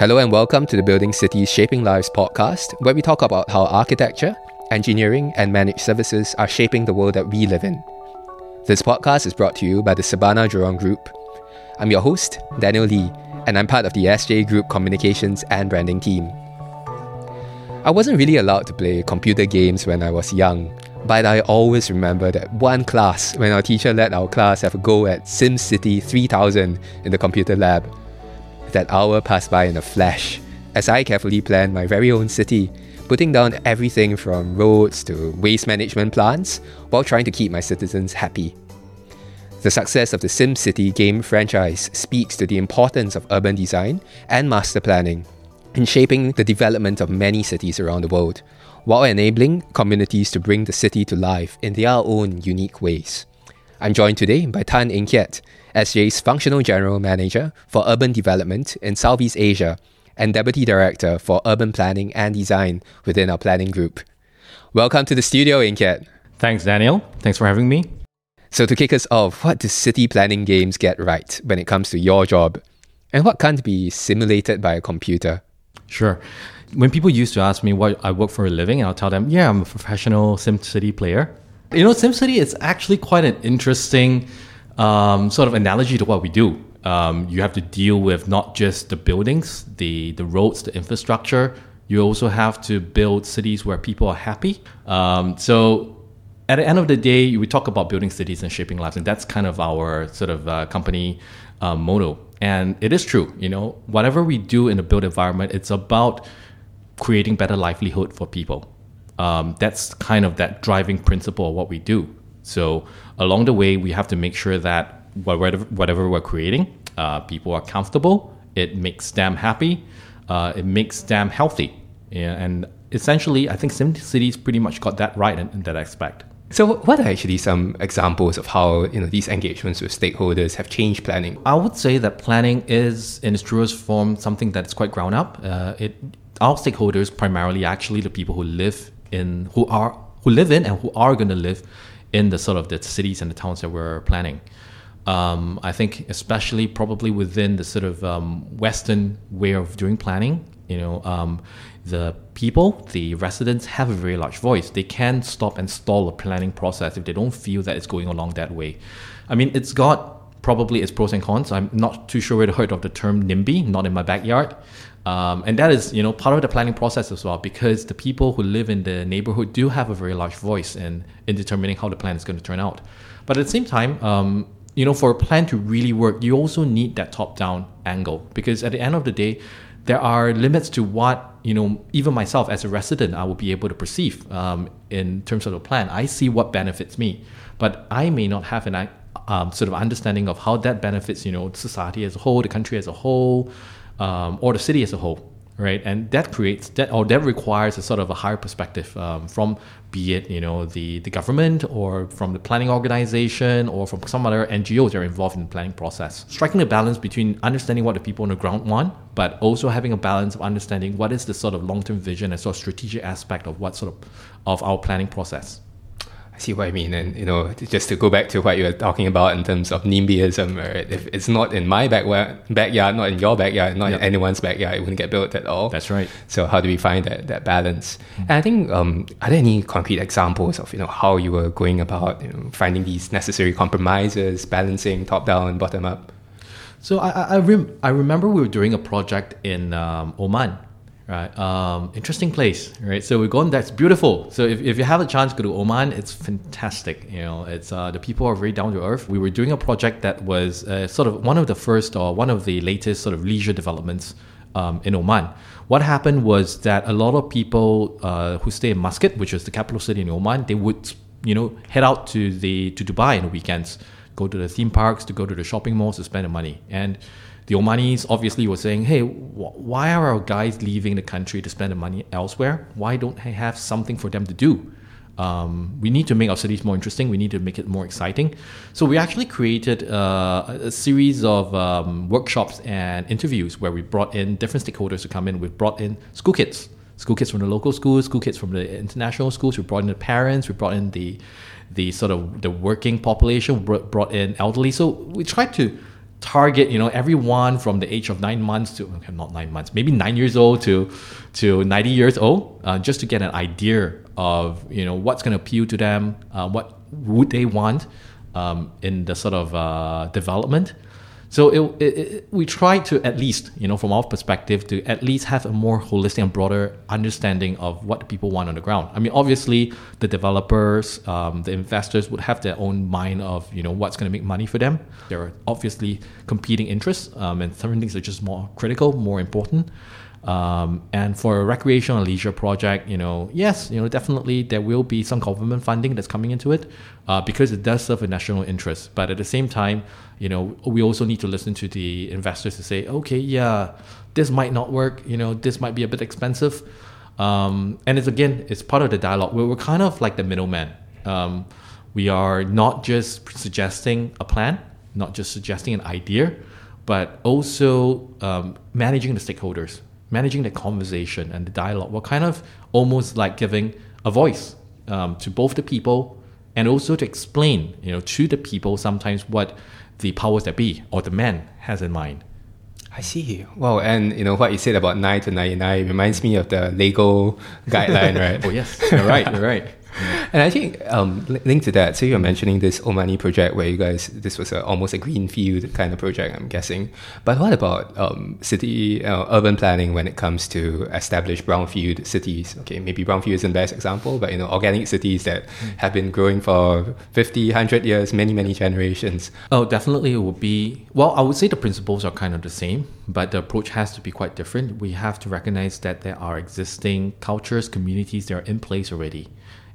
Hello and welcome to the Building Cities Shaping Lives podcast, where we talk about how architecture, engineering, and managed services are shaping the world that we live in. This podcast is brought to you by the Surbana Jurong Group. I'm your host, Daniel Lee, and I'm part of the SJ Group communications and branding team. I wasn't really allowed to play computer games when I was young, but I always remember that one class when our teacher let our class have a go at SimCity 3000 in the computer lab that hour passed by in a flash as I carefully planned my very own city, putting down everything from roads to waste management plants while trying to keep my citizens happy. The success of the SimCity game franchise speaks to the importance of urban design and master planning in shaping the development of many cities around the world, while enabling communities to bring the city to life in their own unique ways. I'm joined today by Tan Eng Kiat, SJ's Functional General Manager for Urban Development in Southeast Asia and Deputy Director for Urban Planning and Design within our planning group. Welcome to the studio, Eng Kiat. Thanks, Daniel. Thanks for having me. So, to kick us off, what do city planning games get right when it comes to your job? And what can't be simulated by a computer? Sure. When people used to ask me what I work for a living, I'll tell them, yeah, I'm a professional SimCity player. You know, SimCity is actually quite an interesting um, sort of analogy to what we do. Um, you have to deal with not just the buildings, the the roads, the infrastructure. You also have to build cities where people are happy. Um, so at the end of the day, we talk about building cities and shaping lives, and that's kind of our sort of uh, company uh, motto. And it is true, you know, whatever we do in the built environment, it's about creating better livelihood for people. Um, that's kind of that driving principle of what we do. So along the way, we have to make sure that whatever, we're creating, uh, people are comfortable. It makes them happy. Uh, it makes them healthy. Yeah, and essentially, I think SimCities pretty much got that right in, in that aspect. So, what are actually some examples of how you know these engagements with stakeholders have changed planning? I would say that planning is, in its truest form, something that's quite ground up. Uh, it our stakeholders primarily actually the people who live in who are who live in and who are going to live in the sort of the cities and the towns that we're planning. Um, I think especially probably within the sort of um, Western way of doing planning, you know, um, the people, the residents have a very large voice. They can stop and stall the planning process if they don't feel that it's going along that way. I mean, it's got probably its pros and cons. I'm not too sure whether you heard of the term NIMBY, not in my backyard. Um, and that is, you know, part of the planning process as well, because the people who live in the neighborhood do have a very large voice in, in determining how the plan is going to turn out. But at the same time, um, you know, for a plan to really work, you also need that top-down angle, because at the end of the day, there are limits to what you know. Even myself, as a resident, I will be able to perceive um, in terms of the plan. I see what benefits me, but I may not have an um, sort of understanding of how that benefits, you know, society as a whole, the country as a whole um, or the city as a whole, right? And that creates that or that requires a sort of a higher perspective um, from be it you know the the government or from the planning organization or from some other NGOs that are involved in the planning process. Striking a balance between understanding what the people on the ground want, but also having a balance of understanding what is the sort of long term vision and sort of strategic aspect of what sort of of our planning process. I see what I mean. And, you know, just to go back to what you were talking about in terms of NIMBYism, right? If it's not in my backyard, backyard not in your backyard, not yep. in anyone's backyard, it wouldn't get built at all. That's right. So how do we find that, that balance? Mm-hmm. And I think, um, are there any concrete examples of, you know, how you were going about you know, finding these necessary compromises, balancing top down, and bottom up? So I, I, rem- I remember we were doing a project in um, Oman right? Um, interesting place, right? So we're going. That's beautiful. So if, if you have a chance go to Oman, it's fantastic. You know, it's uh, the people are very down to earth. We were doing a project that was uh, sort of one of the first or one of the latest sort of leisure developments um, in Oman. What happened was that a lot of people uh, who stay in Muscat, which is the capital city in Oman, they would you know head out to the to Dubai on the weekends, go to the theme parks, to go to the shopping malls to spend the money and the Omanis obviously were saying, hey, wh- why are our guys leaving the country to spend the money elsewhere? Why don't they have something for them to do? Um, we need to make our cities more interesting. We need to make it more exciting. So we actually created uh, a series of um, workshops and interviews where we brought in different stakeholders to come in. We've brought in school kids, school kids from the local schools, school kids from the international schools. We brought in the parents. We brought in the the sort of the working population brought in elderly. So we tried to target you know everyone from the age of nine months to okay, not nine months maybe nine years old to to 90 years old uh, just to get an idea of you know what's going to appeal to them uh, what would they want um, in the sort of uh, development so it, it, it, we try to at least, you know, from our perspective, to at least have a more holistic and broader understanding of what people want on the ground. I mean, obviously, the developers, um, the investors would have their own mind of, you know, what's going to make money for them. There are obviously competing interests, um, and certain things are just more critical, more important. Um, and for a recreational leisure project, you know, yes, you know, definitely there will be some government funding that's coming into it uh, because it does serve a national interest. But at the same time, you know, we also need to listen to the investors to say, okay, yeah, this might not work. You know, this might be a bit expensive. Um, and it's again, it's part of the dialogue. We're, we're kind of like the middleman. Um, we are not just suggesting a plan, not just suggesting an idea, but also um, managing the stakeholders managing the conversation and the dialogue. We're kind of almost like giving a voice um, to both the people and also to explain, you know, to the people sometimes what the powers that be or the man has in mind. I see. You. Wow, and you know what you said about nine to ninety nine reminds me of the Lego guideline, right? oh yes, you're right. You're right. And I think um, linked to that, so you're mentioning this Omani project where you guys, this was a, almost a greenfield kind of project, I'm guessing. But what about um, city, uh, urban planning when it comes to established brownfield cities? Okay, maybe brownfield isn't the best example, but you know, organic cities that mm. have been growing for 50, 100 years, many, many generations. Oh, definitely it would be, well, I would say the principles are kind of the same, but the approach has to be quite different. We have to recognize that there are existing cultures, communities that are in place already.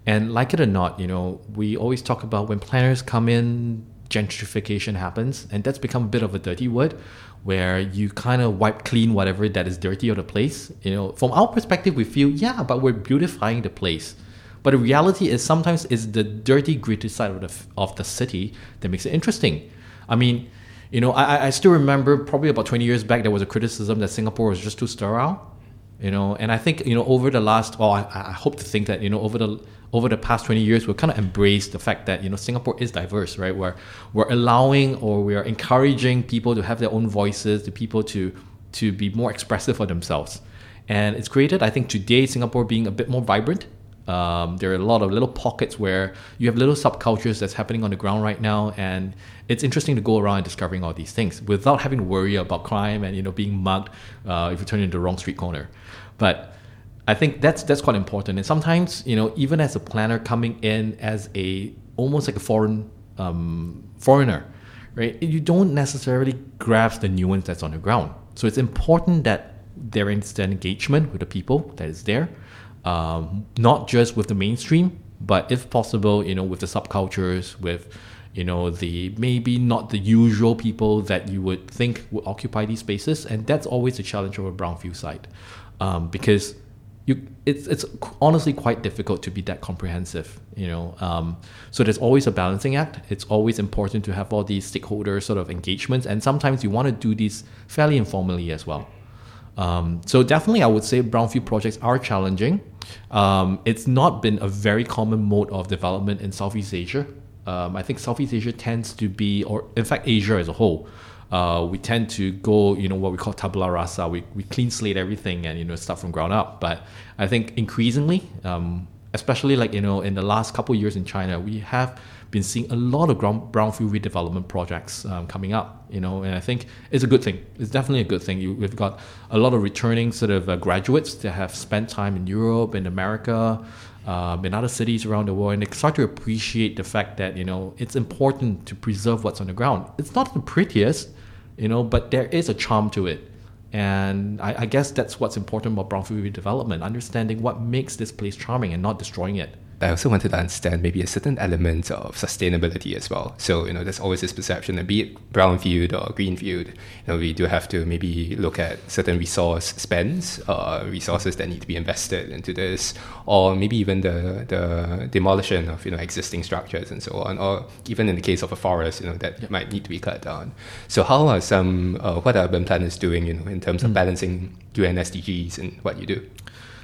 And like it or not, you know, we always talk about when planners come in, gentrification happens, and that's become a bit of a dirty word where you kind of wipe clean whatever that is dirty of the place. You know, from our perspective, we feel, yeah, but we're beautifying the place. But the reality is sometimes it's the dirty, gritty side of the, of the city that makes it interesting. I mean, you know, I, I still remember probably about 20 years back, there was a criticism that Singapore was just too sterile. You know, and I think, you know, over the last, well, I, I hope to think that, you know, over the over the past 20 years, we've kind of embraced the fact that you know Singapore is diverse, right? Where we're allowing or we are encouraging people to have their own voices, the people to to be more expressive of themselves, and it's created. I think today Singapore being a bit more vibrant. Um, there are a lot of little pockets where you have little subcultures that's happening on the ground right now, and it's interesting to go around discovering all these things without having to worry about crime and you know being mugged uh, if you turn into the wrong street corner. But I think that's that's quite important. And sometimes, you know, even as a planner coming in as a almost like a foreign um, foreigner, right? You don't necessarily grasp the nuance that's on the ground. So it's important that there is an engagement with the people that is there, um, not just with the mainstream, but if possible, you know, with the subcultures, with you know the maybe not the usual people that you would think would occupy these spaces, and that's always a challenge of a brownfield site, um, because you it's it's honestly quite difficult to be that comprehensive you know um, so there's always a balancing act. It's always important to have all these stakeholder sort of engagements and sometimes you want to do these fairly informally as well. Um, so definitely i would say brownfield projects are challenging. Um, it's not been a very common mode of development in southeast asia. Um, i think southeast asia tends to be or in fact asia as a whole uh, we tend to go, you know, what we call tabula rasa. We, we clean slate everything and, you know, start from ground up. But I think increasingly, um, especially like, you know, in the last couple years in China, we have been seeing a lot of ground, brownfield redevelopment projects um, coming up, you know, and I think it's a good thing. It's definitely a good thing. You, we've got a lot of returning sort of uh, graduates that have spent time in Europe in America, um, in other cities around the world, and they start to appreciate the fact that you know it's important to preserve what's on the ground. It's not the prettiest, you know, but there is a charm to it. And I, I guess that's what's important about brownfield redevelopment, understanding what makes this place charming and not destroying it. I also wanted to understand maybe a certain element of sustainability as well. So, you know, there's always this perception that be it brownfield or greenfield, you know, we do have to maybe look at certain resource spends, uh, resources that need to be invested into this, or maybe even the, the demolition of, you know, existing structures and so on, or even in the case of a forest, you know, that might need to be cut down. So how are some, uh, what are urban planners doing, you know, in terms of mm. balancing UN SDGs and what you do?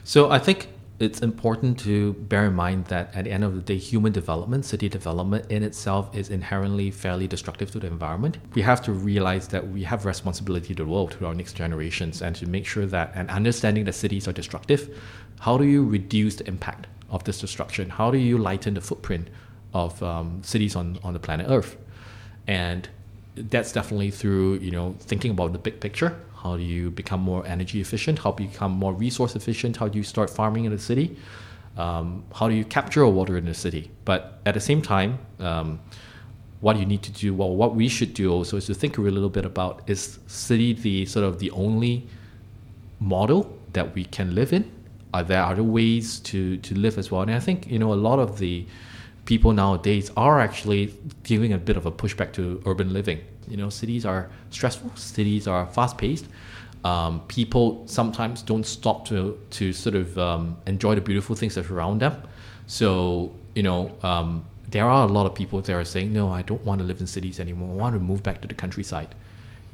So I think it's important to bear in mind that at the end of the day, human development, city development in itself is inherently fairly destructive to the environment. We have to realize that we have responsibility to the world, to our next generations, and to make sure that, and understanding that cities are destructive, how do you reduce the impact of this destruction? How do you lighten the footprint of um, cities on, on the planet Earth? And that's definitely through, you know, thinking about the big picture how do you become more energy efficient? How do you become more resource efficient? How do you start farming in the city? Um, how do you capture water in the city? But at the same time, um, what you need to do, well, what we should do also is to think a little bit about is city the sort of the only model that we can live in? Are there other ways to, to live as well? And I think, you know, a lot of the people nowadays are actually giving a bit of a pushback to urban living. You know, cities are stressful, cities are fast paced. Um, people sometimes don't stop to, to sort of um, enjoy the beautiful things that around them. So, you know, um, there are a lot of people that are saying, no, I don't want to live in cities anymore. I want to move back to the countryside.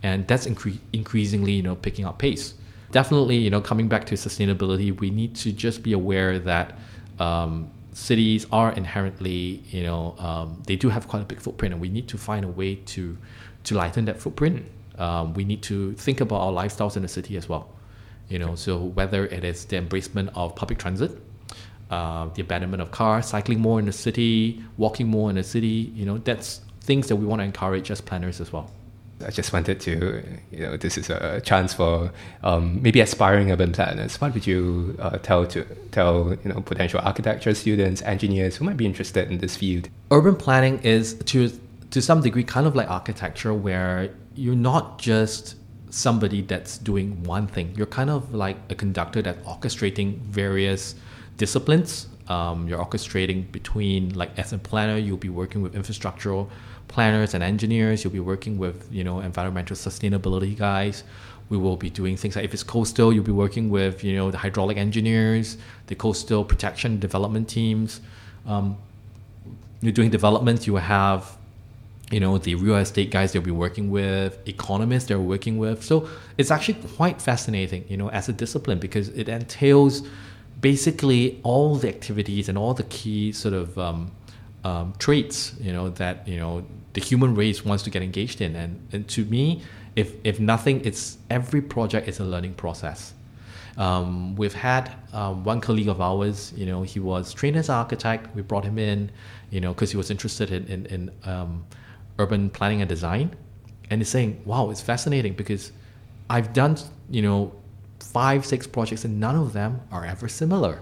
And that's incre- increasingly, you know, picking up pace. Definitely, you know, coming back to sustainability, we need to just be aware that um, cities are inherently, you know, um, they do have quite a big footprint, and we need to find a way to to lighten that footprint. Um, we need to think about our lifestyles in the city as well. You know, so whether it is the embracement of public transit, uh, the abandonment of cars, cycling more in the city, walking more in the city, you know, that's things that we want to encourage as planners as well. I just wanted to, you know, this is a chance for um, maybe aspiring urban planners. What would you uh, tell to tell you know potential architecture students, engineers who might be interested in this field? Urban planning is to to some degree kind of like architecture, where you're not just somebody that's doing one thing. You're kind of like a conductor that's orchestrating various disciplines. Um, you're orchestrating between like as a planner, you'll be working with infrastructural planners and engineers. You'll be working with you know environmental sustainability guys. We will be doing things like if it's coastal, you'll be working with you know the hydraulic engineers, the coastal protection development teams. Um, you're doing development, you will have you know the real estate guys they'll be working with economists they're working with so it's actually quite fascinating you know as a discipline because it entails basically all the activities and all the key sort of um, um, traits you know that you know the human race wants to get engaged in. And, and to me, if, if nothing, it's every project is a learning process. Um, we've had um, one colleague of ours, you know, he was trained as an architect. We brought him in, you know, because he was interested in, in, in um, urban planning and design. And he's saying, wow, it's fascinating because I've done, you know, five, six projects and none of them are ever similar.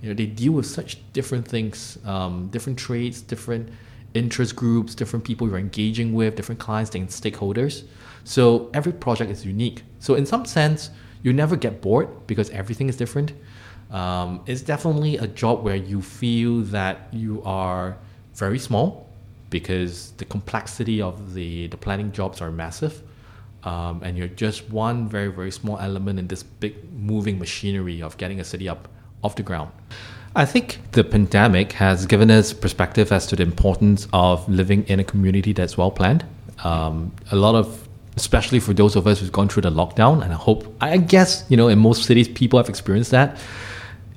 You know, they deal with such different things, um, different traits, different interest groups, different people you're engaging with, different clients and stakeholders. So every project is unique. So in some sense, you never get bored because everything is different. Um, it's definitely a job where you feel that you are very small because the complexity of the, the planning jobs are massive. Um, and you're just one very, very small element in this big moving machinery of getting a city up off the ground. I think the pandemic has given us perspective as to the importance of living in a community that's well planned. Um, a lot of, especially for those of us who've gone through the lockdown, and I hope, I guess, you know, in most cities, people have experienced that.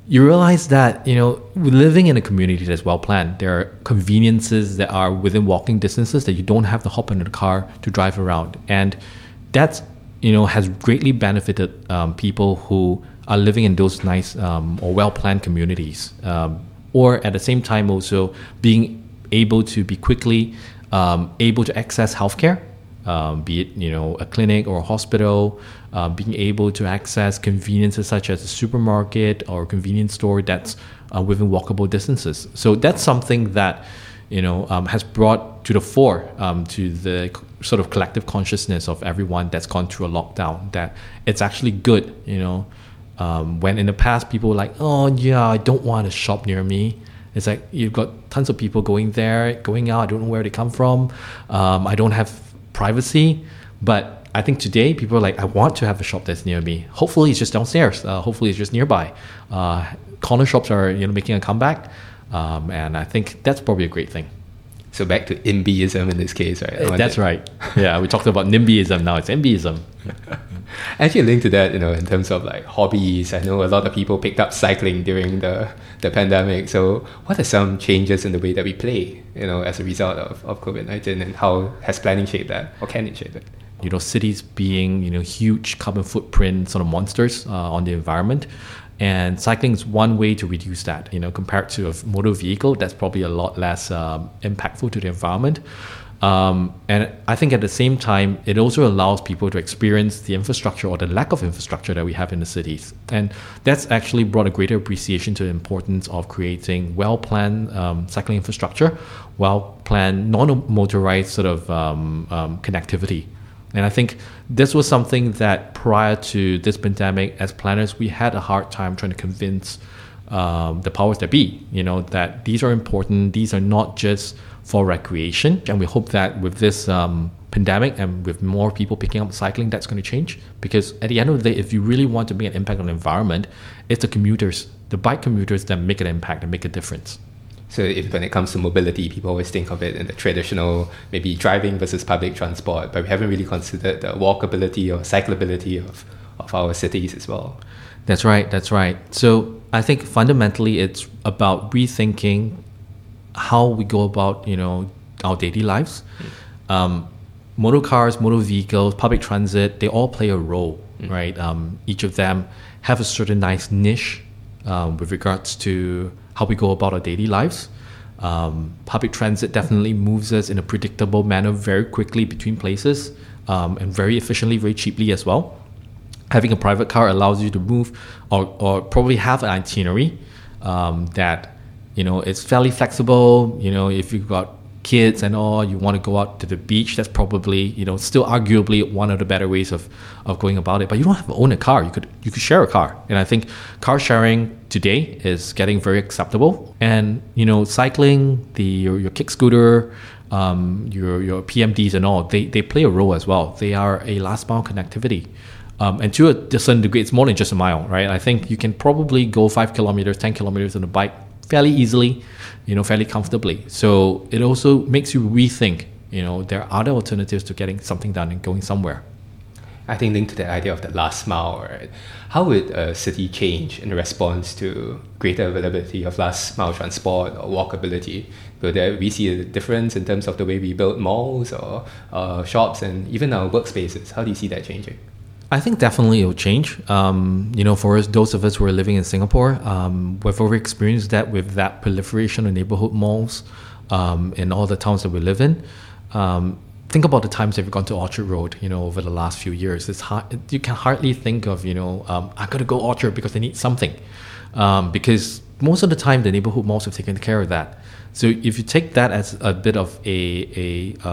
You realize that, you know, living in a community that's well planned, there are conveniences that are within walking distances that you don't have to hop into the car to drive around. And that's, you know, has greatly benefited um, people who are living in those nice um, or well planned communities, um, or at the same time also being able to be quickly um, able to access healthcare, um, be it you know a clinic or a hospital, uh, being able to access conveniences such as a supermarket or a convenience store that's uh, within walkable distances. So that's something that you know um, has brought to the fore um, to the sort of collective consciousness of everyone that's gone through a lockdown that it's actually good you know um, when in the past people were like, oh yeah, I don't want to shop near me. It's like you've got tons of people going there, going out. I don't know where they come from. Um, I don't have privacy. But I think today people are like, I want to have a shop that's near me. Hopefully it's just downstairs. Uh, hopefully it's just nearby. Uh, corner shops are you know making a comeback, um, and I think that's probably a great thing. So back to NIMBYism in this case, right? That's right. Yeah, we talked about NIMBYism. Now it's NIMBYism. Actually, linked to that, you know, in terms of like hobbies, I know a lot of people picked up cycling during the, the pandemic. So, what are some changes in the way that we play, you know, as a result of, of COVID 19 and how has planning shaped that or can it shape that? You know, cities being, you know, huge carbon footprint sort of monsters uh, on the environment. And cycling is one way to reduce that. You know, compared to a motor vehicle, that's probably a lot less um, impactful to the environment. Um, and I think at the same time, it also allows people to experience the infrastructure or the lack of infrastructure that we have in the cities. And that's actually brought a greater appreciation to the importance of creating well planned um, cycling infrastructure, well planned non motorized sort of um, um, connectivity. And I think this was something that prior to this pandemic, as planners, we had a hard time trying to convince um, the powers that be, you know, that these are important. These are not just for recreation. And we hope that with this um, pandemic and with more people picking up cycling, that's going to change. Because at the end of the day, if you really want to make an impact on the environment, it's the commuters, the bike commuters that make an impact and make a difference. So if when it comes to mobility, people always think of it in the traditional, maybe driving versus public transport, but we haven't really considered the walkability or cyclability of, of our cities as well. That's right, that's right. So I think fundamentally it's about rethinking how we go about, you know, our daily lives. Mm. Um, motor cars, motor vehicles, public transit, they all play a role, mm. right? Um, each of them have a certain nice niche um, with regards to how we go about our daily lives. Um, public transit definitely moves us in a predictable manner very quickly between places um, and very efficiently, very cheaply as well. Having a private car allows you to move or, or probably have an itinerary um, that you know it's fairly flexible. You know, if you've got kids and all, you want to go out to the beach, that's probably, you know, still arguably one of the better ways of, of going about it. But you don't have to own a car. You could you could share a car. And I think car sharing today is getting very acceptable. And, you know, cycling, the your, your kick scooter, um, your your PMDs and all, they, they play a role as well. They are a last mile connectivity. Um, and to a certain degree, it's more than just a mile, right? I think you can probably go five kilometers, 10 kilometers on a bike fairly easily, you know, fairly comfortably. So it also makes you rethink, you know, there are other alternatives to getting something done and going somewhere. I think linked to the idea of the last mile, right? How would a city change in response to greater availability of last mile transport or walkability? Will there we see a difference in terms of the way we build malls or uh, shops and even our workspaces? How do you see that changing? I think definitely it will change. Um, you know, for us, those of us who are living in Singapore, um, we've already experienced that with that proliferation of neighborhood malls um, in all the towns that we live in. Um, think about the times that we've gone to Orchard Road, you know, over the last few years. It's hard, you can hardly think of, you know, um, I got to go Orchard because I need something. Um, because most of the time, the neighborhood malls have taken care of that. So if you take that as a bit of a, a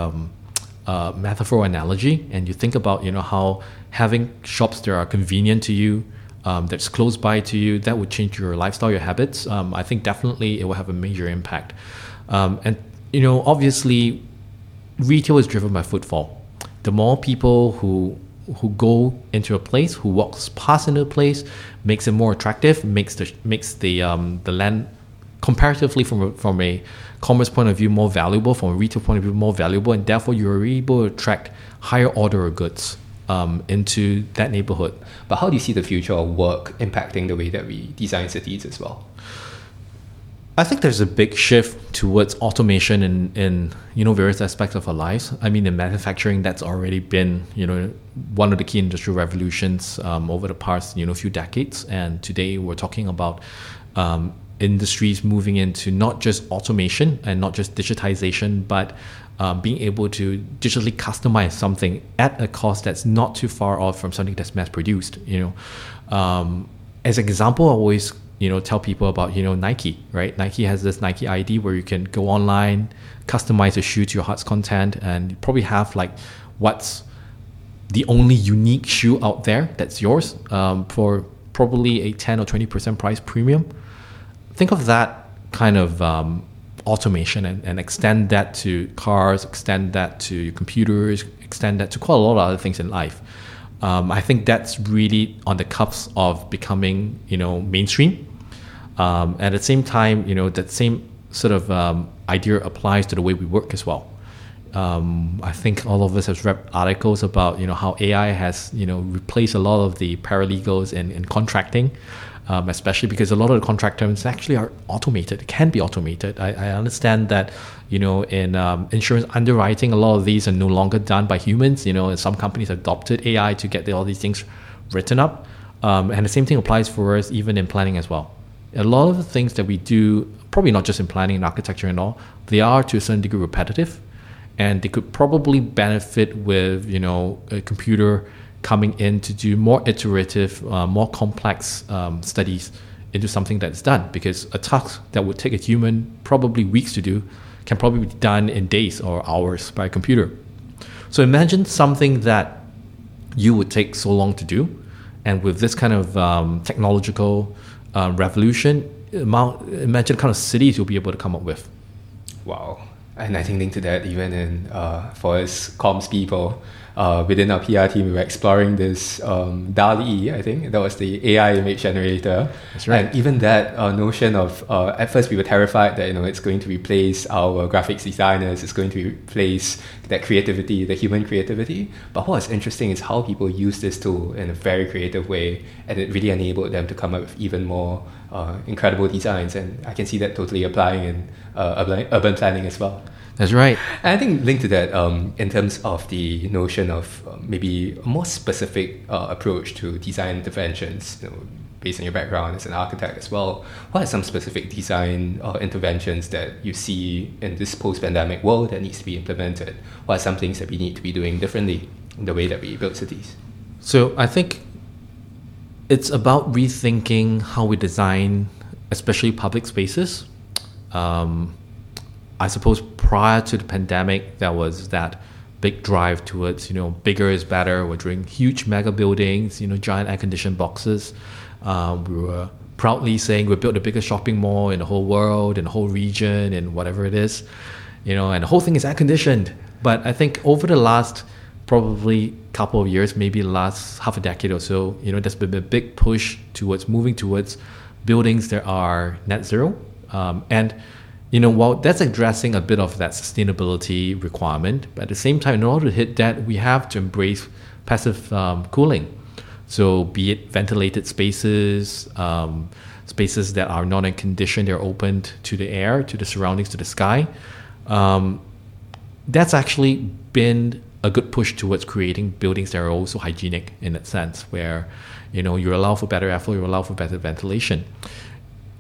uh, metaphor analogy, and you think about, you know, how having shops that are convenient to you, um, that's close by to you, that would change your lifestyle, your habits. Um, I think definitely it will have a major impact. Um, and you know, obviously, retail is driven by footfall. The more people who who go into a place, who walks past into a place, makes it more attractive, makes the makes the um, the land comparatively from from a commerce point of view more valuable, from a retail point of view more valuable, and therefore you're able to attract higher order of goods um, into that neighborhood. But how do you see the future of work impacting the way that we design cities as well? I think there's a big shift towards automation in, in you know various aspects of our lives. I mean, in manufacturing, that's already been you know one of the key industrial revolutions um, over the past you know few decades. And today we're talking about um, industries moving into not just automation and not just digitization, but um, being able to digitally customize something at a cost that's not too far off from something that's mass produced. You know, um, as an example, I always you know tell people about you know Nike, right? Nike has this Nike ID where you can go online, customize a shoe to your heart's content, and probably have like what's the only unique shoe out there that's yours um, for probably a 10 or 20% price premium. Think of that kind of um, automation and, and extend that to cars, extend that to computers, extend that to quite a lot of other things in life. Um, I think that's really on the cusp of becoming, you know, mainstream. Um, at the same time, you know, that same sort of um, idea applies to the way we work as well. Um, I think all of us have read articles about you know how AI has you know replaced a lot of the paralegals in, in contracting, um, especially because a lot of the contract terms actually are automated, can be automated. I, I understand that you know in um, insurance underwriting, a lot of these are no longer done by humans. You know, and some companies adopted AI to get all these things written up, um, and the same thing applies for us even in planning as well. A lot of the things that we do, probably not just in planning and architecture and all, they are to a certain degree repetitive and they could probably benefit with you know a computer coming in to do more iterative, uh, more complex um, studies into something that's done because a task that would take a human probably weeks to do can probably be done in days or hours by a computer. So imagine something that you would take so long to do, and with this kind of um, technological uh, revolution, imagine kind of cities you'll be able to come up with. Wow. And I think linked to that, even in uh, for us comms people, uh, within our PR team, we were exploring this um, DALL-E, I think that was the AI image generator. That's right. And even that uh, notion of, uh, at first we were terrified that, you know, it's going to replace our graphics designers, it's going to replace that creativity, the human creativity. But what's interesting is how people use this tool in a very creative way, and it really enabled them to come up with even more uh, incredible designs. And I can see that totally applying in uh, urban planning as well. That's right. And I think linked to that, um, in terms of the notion of uh, maybe a more specific uh, approach to design interventions, you know, based on your background as an architect as well, what are some specific design uh, interventions that you see in this post-pandemic world that needs to be implemented? What are some things that we need to be doing differently in the way that we build cities? So I think it's about rethinking how we design, especially public spaces. Um, I suppose prior to the pandemic, there was that big drive towards you know bigger is better. We're doing huge mega buildings, you know, giant air conditioned boxes. Um, we were proudly saying we built the biggest shopping mall in the whole world, in the whole region, and whatever it is, you know, and the whole thing is air conditioned. But I think over the last probably couple of years, maybe the last half a decade or so, you know, there's been a big push towards moving towards buildings that are net zero, um, and you know, while that's addressing a bit of that sustainability requirement, but at the same time, in order to hit that, we have to embrace passive um, cooling. So, be it ventilated spaces, um, spaces that are non air conditioned, they're opened to the air, to the surroundings, to the sky. Um, that's actually been a good push towards creating buildings that are also hygienic in that sense, where you know you allow for better airflow, you allow for better ventilation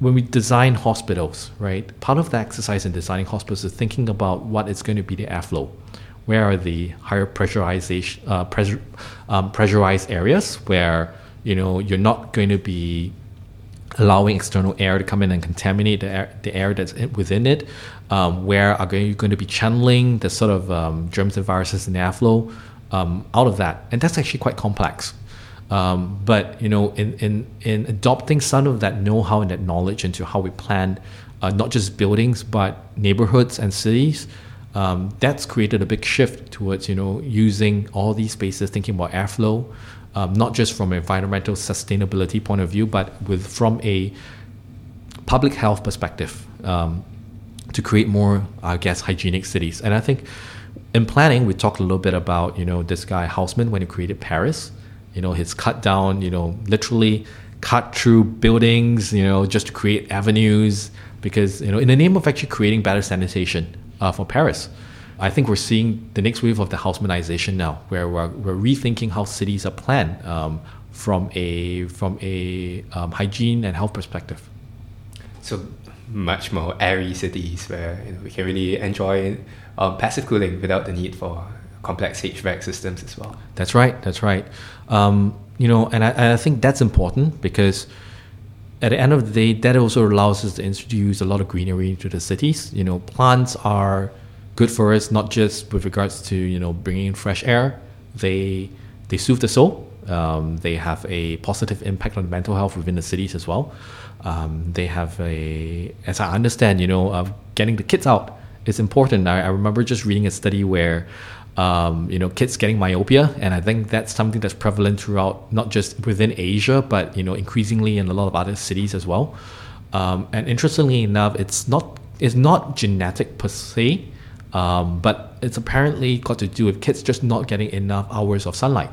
when we design hospitals, right, part of the exercise in designing hospitals is thinking about what is going to be the airflow. Where are the higher pressurization, uh, pressure, um, pressurized areas where you know you're not going to be allowing external air to come in and contaminate the air, the air that's within it? Um, where are you going to be channeling the sort of um, germs and viruses in the airflow um, out of that? And that's actually quite complex. Um, but you know, in, in in adopting some of that know-how and that knowledge into how we plan, uh, not just buildings but neighborhoods and cities, um, that's created a big shift towards you know using all these spaces, thinking about airflow, um, not just from an environmental sustainability point of view, but with from a public health perspective um, to create more, I guess, hygienic cities. And I think in planning, we talked a little bit about you know this guy Haussmann when he created Paris. You know, he's cut down, you know, literally cut through buildings, you know, just to create avenues because, you know, in the name of actually creating better sanitation uh, for Paris. I think we're seeing the next wave of the Haussmannization now, where we're, we're rethinking how cities are planned um, from a from a um, hygiene and health perspective. So much more airy cities where you know, we can really enjoy um, passive cooling without the need for complex HVAC systems as well. That's right. That's right. Um, you know, and I, I think that's important because at the end of the day, that also allows us to introduce a lot of greenery into the cities. You know, plants are good for us not just with regards to you know bringing in fresh air. They they soothe the soul. Um, they have a positive impact on mental health within the cities as well. Um, they have a, as I understand, you know, uh, getting the kids out is important. I, I remember just reading a study where um, you know, kids getting myopia, and I think that's something that's prevalent throughout not just within Asia, but you know, increasingly in a lot of other cities as well. Um, and interestingly enough, it's not it's not genetic per se, Um, but it's apparently got to do with kids just not getting enough hours of sunlight.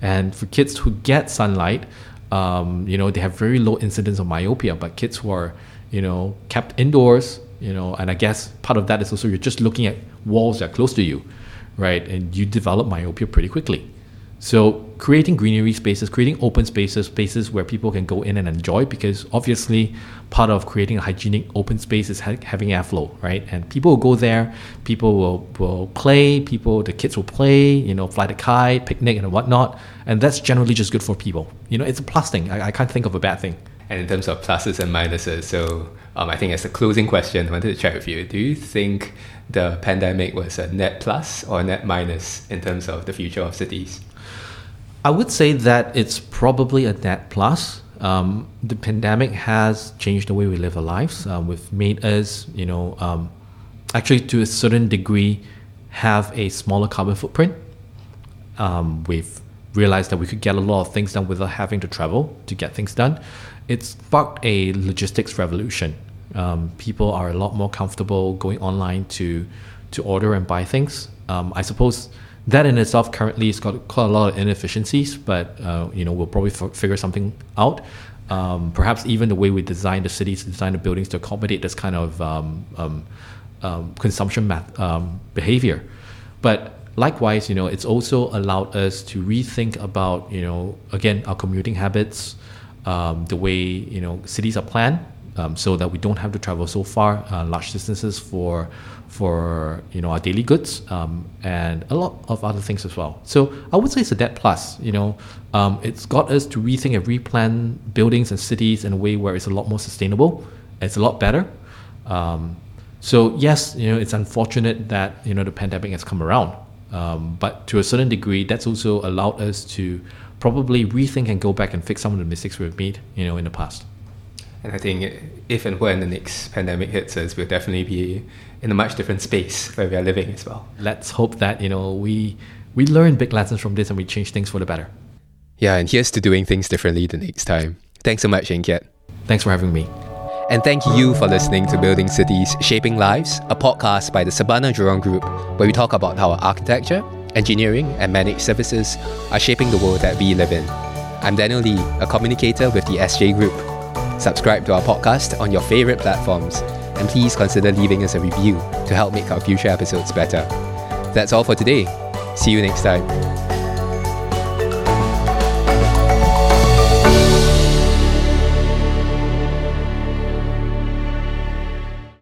And for kids who get sunlight, um, you know, they have very low incidence of myopia. But kids who are, you know, kept indoors, you know, and I guess part of that is also you're just looking at walls that are close to you, right? And you develop myopia pretty quickly. So creating greenery spaces, creating open spaces, spaces where people can go in and enjoy, because obviously part of creating a hygienic open space is ha- having airflow, right? And people will go there, people will, will play, people, the kids will play, you know, fly the kite, picnic and whatnot. And that's generally just good for people. You know, it's a plus thing. I, I can't think of a bad thing. And in terms of pluses and minuses, so um, I think as a closing question, I wanted to check with you. Do you think the pandemic was a net plus or net minus in terms of the future of cities? I would say that it's probably a net plus. Um, the pandemic has changed the way we live our lives. Um, we've made us, you know, um, actually to a certain degree, have a smaller carbon footprint. Um, we've realized that we could get a lot of things done without having to travel to get things done. It's sparked a logistics revolution. Um, people are a lot more comfortable going online to to order and buy things. Um, I suppose that in itself currently has got quite a lot of inefficiencies, but uh, you know we'll probably f- figure something out. Um, perhaps even the way we design the cities, design the buildings to accommodate this kind of um, um, um consumption math, behavior. But likewise, you know, it's also allowed us to rethink about, you know, again, our commuting habits, um, the way you know cities are planned, so that we don't have to travel so far, uh, large distances for for you know our daily goods um, and a lot of other things as well. So I would say it's a debt plus. You know, um, it's got us to rethink and replan buildings and cities in a way where it's a lot more sustainable. It's a lot better. Um, so yes, you know, it's unfortunate that you know the pandemic has come around, um, but to a certain degree, that's also allowed us to probably rethink and go back and fix some of the mistakes we've made, you know, in the past. And I think if and when the next pandemic hits us, we'll definitely be in a much different space where we are living as well. Let's hope that you know we we learn big lessons from this and we change things for the better. Yeah, and here's to doing things differently the next time. Thanks so much, Kiat. Thanks for having me. And thank you for listening to Building Cities Shaping Lives, a podcast by the Surbana Jurong Group, where we talk about how architecture, engineering, and managed services are shaping the world that we live in. I'm Daniel Lee, a communicator with the SJ Group. Subscribe to our podcast on your favorite platforms, and please consider leaving us a review to help make our future episodes better. That's all for today. See you next time.